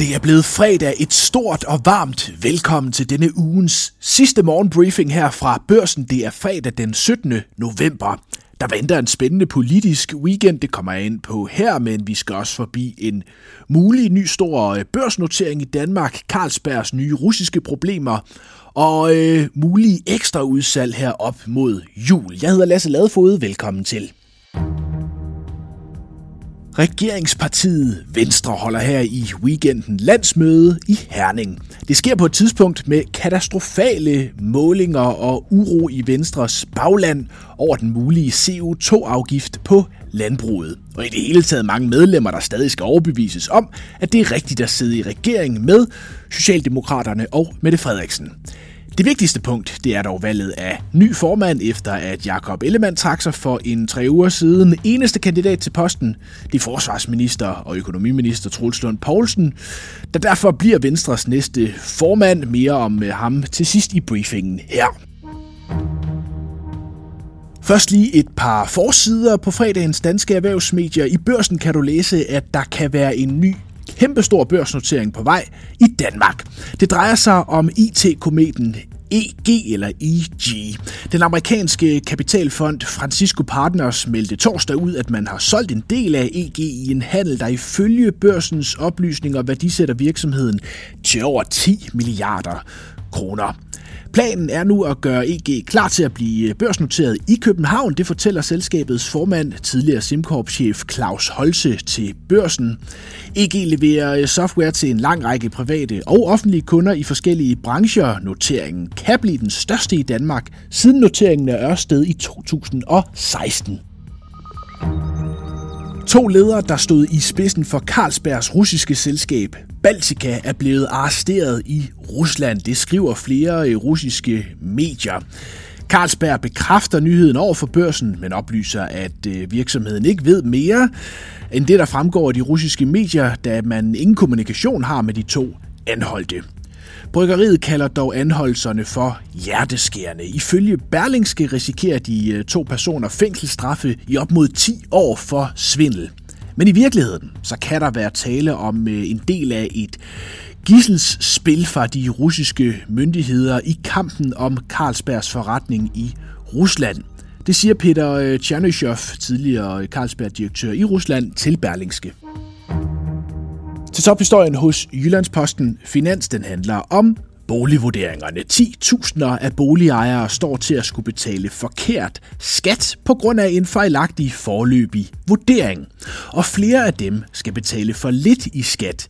Det er blevet fredag. Et stort og varmt velkommen til denne ugens sidste morgenbriefing her fra Børsen. Det er fredag den 17. november. Der venter en spændende politisk weekend, det kommer jeg ind på her, men vi skal også forbi en mulig ny stor øh, børsnotering i Danmark, Carlsbergs nye russiske problemer og øh, mulige ekstra udsalg her op mod jul. Jeg hedder Lasse Ladefod, velkommen til. Regeringspartiet Venstre holder her i weekenden landsmøde i Herning. Det sker på et tidspunkt med katastrofale målinger og uro i Venstres bagland over den mulige CO2-afgift på landbruget. Og i det hele taget mange medlemmer, der stadig skal overbevises om, at det er rigtigt at sidde i regering med Socialdemokraterne og Mette Frederiksen. Det vigtigste punkt, det er dog valget af ny formand, efter at Jakob Ellemann trak sig for en tre uger siden. Eneste kandidat til posten, det forsvarsminister og økonomiminister Troels Lund Poulsen, der derfor bliver Venstres næste formand. Mere om øh, ham til sidst i briefingen her. Først lige et par forsider på fredagens danske erhvervsmedier. I børsen kan du læse, at der kan være en ny kæmpestor børsnotering på vej i Danmark. Det drejer sig om IT-kometen EG eller EG. Den amerikanske kapitalfond Francisco Partners meldte torsdag ud, at man har solgt en del af EG i en handel, der ifølge børsens oplysninger værdisætter virksomheden til over 10 milliarder kroner. Planen er nu at gøre EG klar til at blive øh, børsnoteret i København. Det fortæller selskabets formand, tidligere SimCorp-chef Claus Holse til børsen. EG leverer øh, software til en lang række private og offentlige kunder i forskellige brancher. Noteringen kan blive den største i Danmark siden noteringen af Ørsted i 2016. To ledere, der stod i spidsen for Carlsbergs russiske selskab Baltica, er blevet arresteret i Rusland. Det skriver flere russiske medier. Carlsberg bekræfter nyheden over for børsen, men oplyser, at øh, virksomheden ikke ved mere end det, der fremgår af de russiske medier, da man ingen kommunikation har med de to anholdte. Bryggeriet kalder dog anholdelserne for hjerteskærende. Ifølge Berlingske risikerer de øh, to personer fængselsstraffe i op mod 10 år for svindel. Men i virkeligheden, så kan der være tale om øh, en del af et gissels spil fra de russiske myndigheder i kampen om Carlsbergs forretning i Rusland. Det siger Peter øh, Tjernyshov, tidligere Carlsberg-direktør i Rusland, til Berlingske. Til tophistorien hos Jyllandsposten Finans, den handler om boligvurderingerne. 10.000 af boligejere står til at skulle betale forkert skat på grund af en fejlagtig forløbig vurdering. Og flere af dem skal betale for lidt i skat,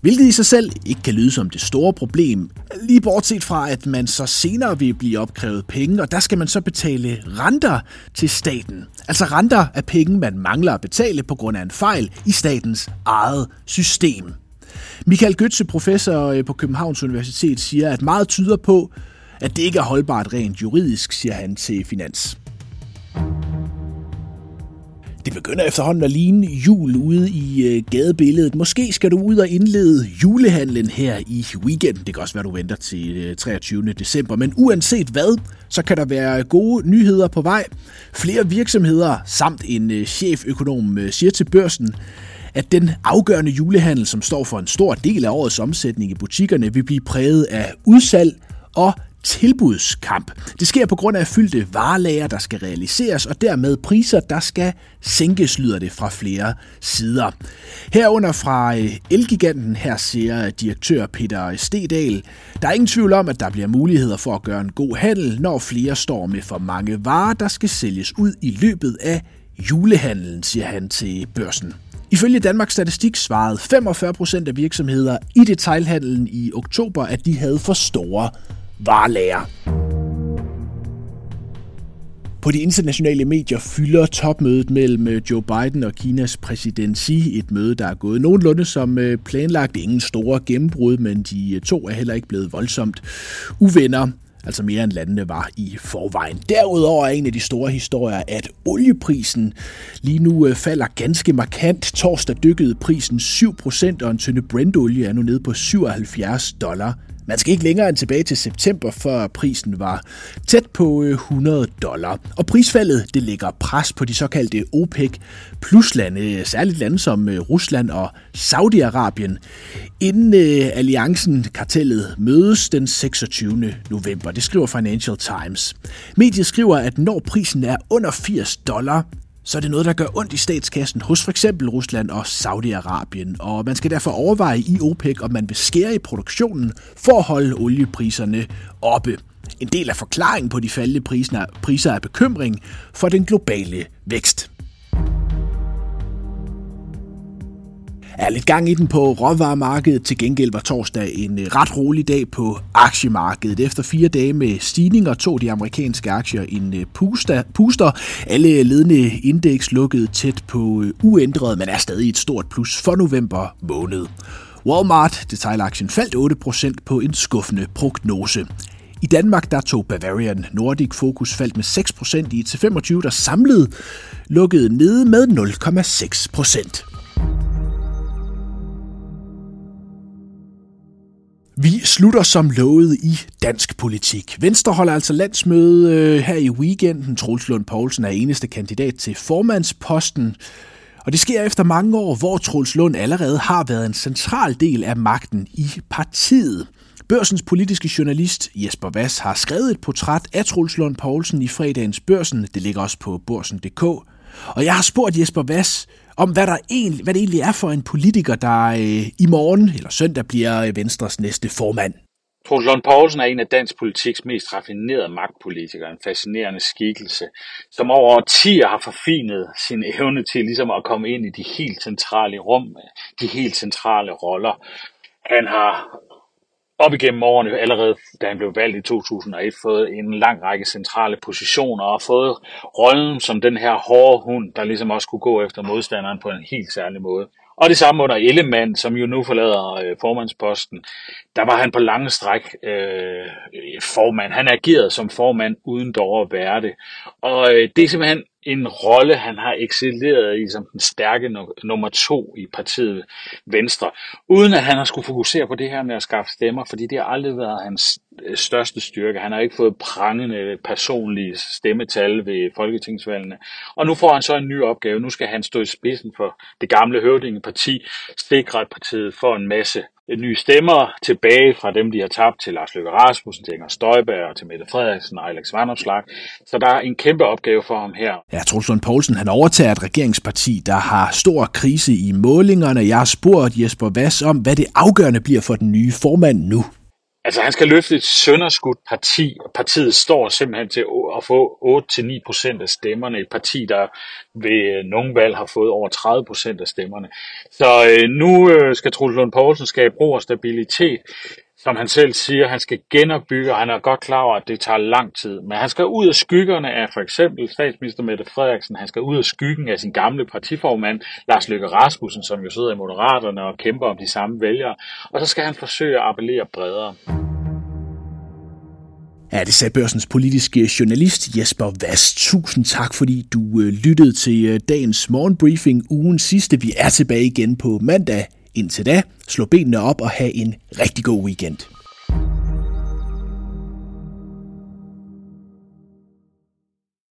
hvilket i sig selv ikke kan lyde som det store problem, lige bortset fra, at man så senere vil blive opkrævet penge, og der skal man så betale renter til staten. Altså renter af penge, man mangler at betale på grund af en fejl i statens eget system. Michael Götze, professor øh, på Københavns Universitet, siger, at meget tyder på, at det ikke er holdbart rent juridisk, siger han til Finans. Det begynder efterhånden at ligne jul ude i øh, gadebilledet. Måske skal du ud og indlede julehandlen her i weekenden. Det kan også være, du venter til øh, 23. December. Men uanset hvad, så kan der være gode nyheder på vej. Flere virksomheder samt en cheføkonom siger til børsen, at den afgørende julehandel, som står for en stor del af årets omsætning i butikkerne, vil blive præget af udsalg og tilbudskamp. Det sker på grund af fyldte varelager, der skal realiseres, og dermed priser, der skal sænkes, lyder det fra flere sider. Herunder fra øh, Elgiganten, her siger direktør Peter Stedal, der er ingen tvivl om, at der bliver muligheder for at gøre en god handel, når flere står med for mange varer, der skal sælges ud i løbet af julehandlen, siger han til børsen. Ifølge Danmarks Statistik svarede 45 procent af virksomheder i detailhandlen i oktober, at de havde for store varelager. På de internationale medier fylder topmødet mellem øh, Joe Biden og Kinas præsident Xi et møde, der er gået nogenlunde som øh, planlagt. Ingen store gennembrud, men de øh, to er heller ikke blevet voldsomt uvenner altså mere end landene var i forvejen. Derudover er en af de store historier, at olieprisen lige nu øh, falder ganske markant. Torsdag dykkede prisen 7%, og en tynde Brent-olie er nu nede på 77 dollar man skal ikke længere end tilbage til september, før prisen var tæt på øh, 100 dollar. Og prisfaldet det lægger pres på de såkaldte OPEC plus lande, særligt lande som øh, Rusland og Saudi-Arabien, inden øh, alliancen, kartellet, mødes den 26. november. Det skriver Financial Times. Mediet skriver, at når prisen er under 80 dollar, så er det noget, der gør ondt i statskassen hos for eksempel Rusland og Saudi-Arabien, og man skal derfor overveje i OPEC, om man vil skære i produktionen for at holde oliepriserne oppe. En del af forklaringen på de faldende priser er bekymring for den globale vækst. Er lidt gang i den på råvaremarkedet. Til gengæld var torsdag en øh, ret rolig dag på aktiemarkedet. Efter fire dage med stigninger tog de amerikanske aktier en øh, puster. puster. Alle ledende indeks lukkede tæt på øh, uændret, men er stadig et stort plus for november måned. Walmart, detailaktien, faldt 8% på en skuffende prognose. I Danmark der tog Bavarian Nordic Focus faldt med 6% i til 25, der samlet lukkede nede med 0,6%. Vi slutter som lovet i dansk politik. Venstre holder altså landsmøde øh, her i weekenden. Troels Lund Poulsen er eneste kandidat til formandsposten. Og det sker efter mange år, hvor Troels Lund allerede har været en central del af magten i partiet. Børsens politiske journalist Jesper Vass har skrevet et portræt af Troels Lund Poulsen i fredagens Børsen. Det ligger også på børsen.dk. Og jeg har spurgt Jesper Vass, om, hvad, der egentlig, hvad det egentlig er for en politiker, der øh, i morgen eller søndag bliver øh, Venstres næste formand. Troels Lund Poulsen er en af dansk politiks mest raffinerede magtpolitikere, en fascinerende skikkelse, som over årtier har forfinet sin evne til ligesom at komme ind i de helt centrale rum, de helt centrale roller. Han har op igennem årene, allerede da han blev valgt i 2001, fået en lang række centrale positioner og fået rollen som den her hårde hund, der ligesom også kunne gå efter modstanderen på en helt særlig måde. Og det samme under Ellemann, som jo nu forlader øh, formandsposten. Der var han på lange stræk øh, formand. Han agerede som formand uden dog at være det. Og øh, det er simpelthen en rolle, han har excelleret i som den stærke nummer to i partiet Venstre, uden at han har skulle fokusere på det her med at skaffe stemmer, fordi det har aldrig været hans øh, største styrke. Han har ikke fået prangende personlige stemmetal ved folketingsvalgene. Og nu får han så en ny opgave. Nu skal han stå i spidsen for det gamle høvdingeparti, sikre at partiet får en masse nye stemmer tilbage fra dem, de har tabt til Lars Løkke Rasmussen, til Inger Støjberg, og til Mette Frederiksen og Alex Vanopslag. Så der er en kæmpe opgave for ham her. Ja, Troels Lund Poulsen, han overtager et regeringsparti, der har stor krise i målingerne. Jeg har spurgt Jesper Vass om, hvad det afgørende bliver for den nye formand nu. Altså han skal løfte et sønderskudt parti, og partiet står simpelthen til at få 8-9% af stemmerne. Et parti, der ved øh, nogle valg har fået over 30% af stemmerne. Så øh, nu øh, skal Truls Lund Poulsen skabe ro og stabilitet som han selv siger, han skal genopbygge, og han er godt klar over, at det tager lang tid. Men han skal ud af skyggerne af for eksempel statsminister Mette Frederiksen, han skal ud af skyggen af sin gamle partiformand, Lars Løkke Rasmussen, som jo sidder i Moderaterne og kæmper om de samme vælgere. Og så skal han forsøge at appellere bredere. Ja, det sagde børsens politiske journalist Jesper Vast. Tusind tak, fordi du øh, lyttede til øh, dagens morgenbriefing, ugen sidste. Vi er tilbage igen på mandag Indtil da, slå benene op og have en rigtig god weekend.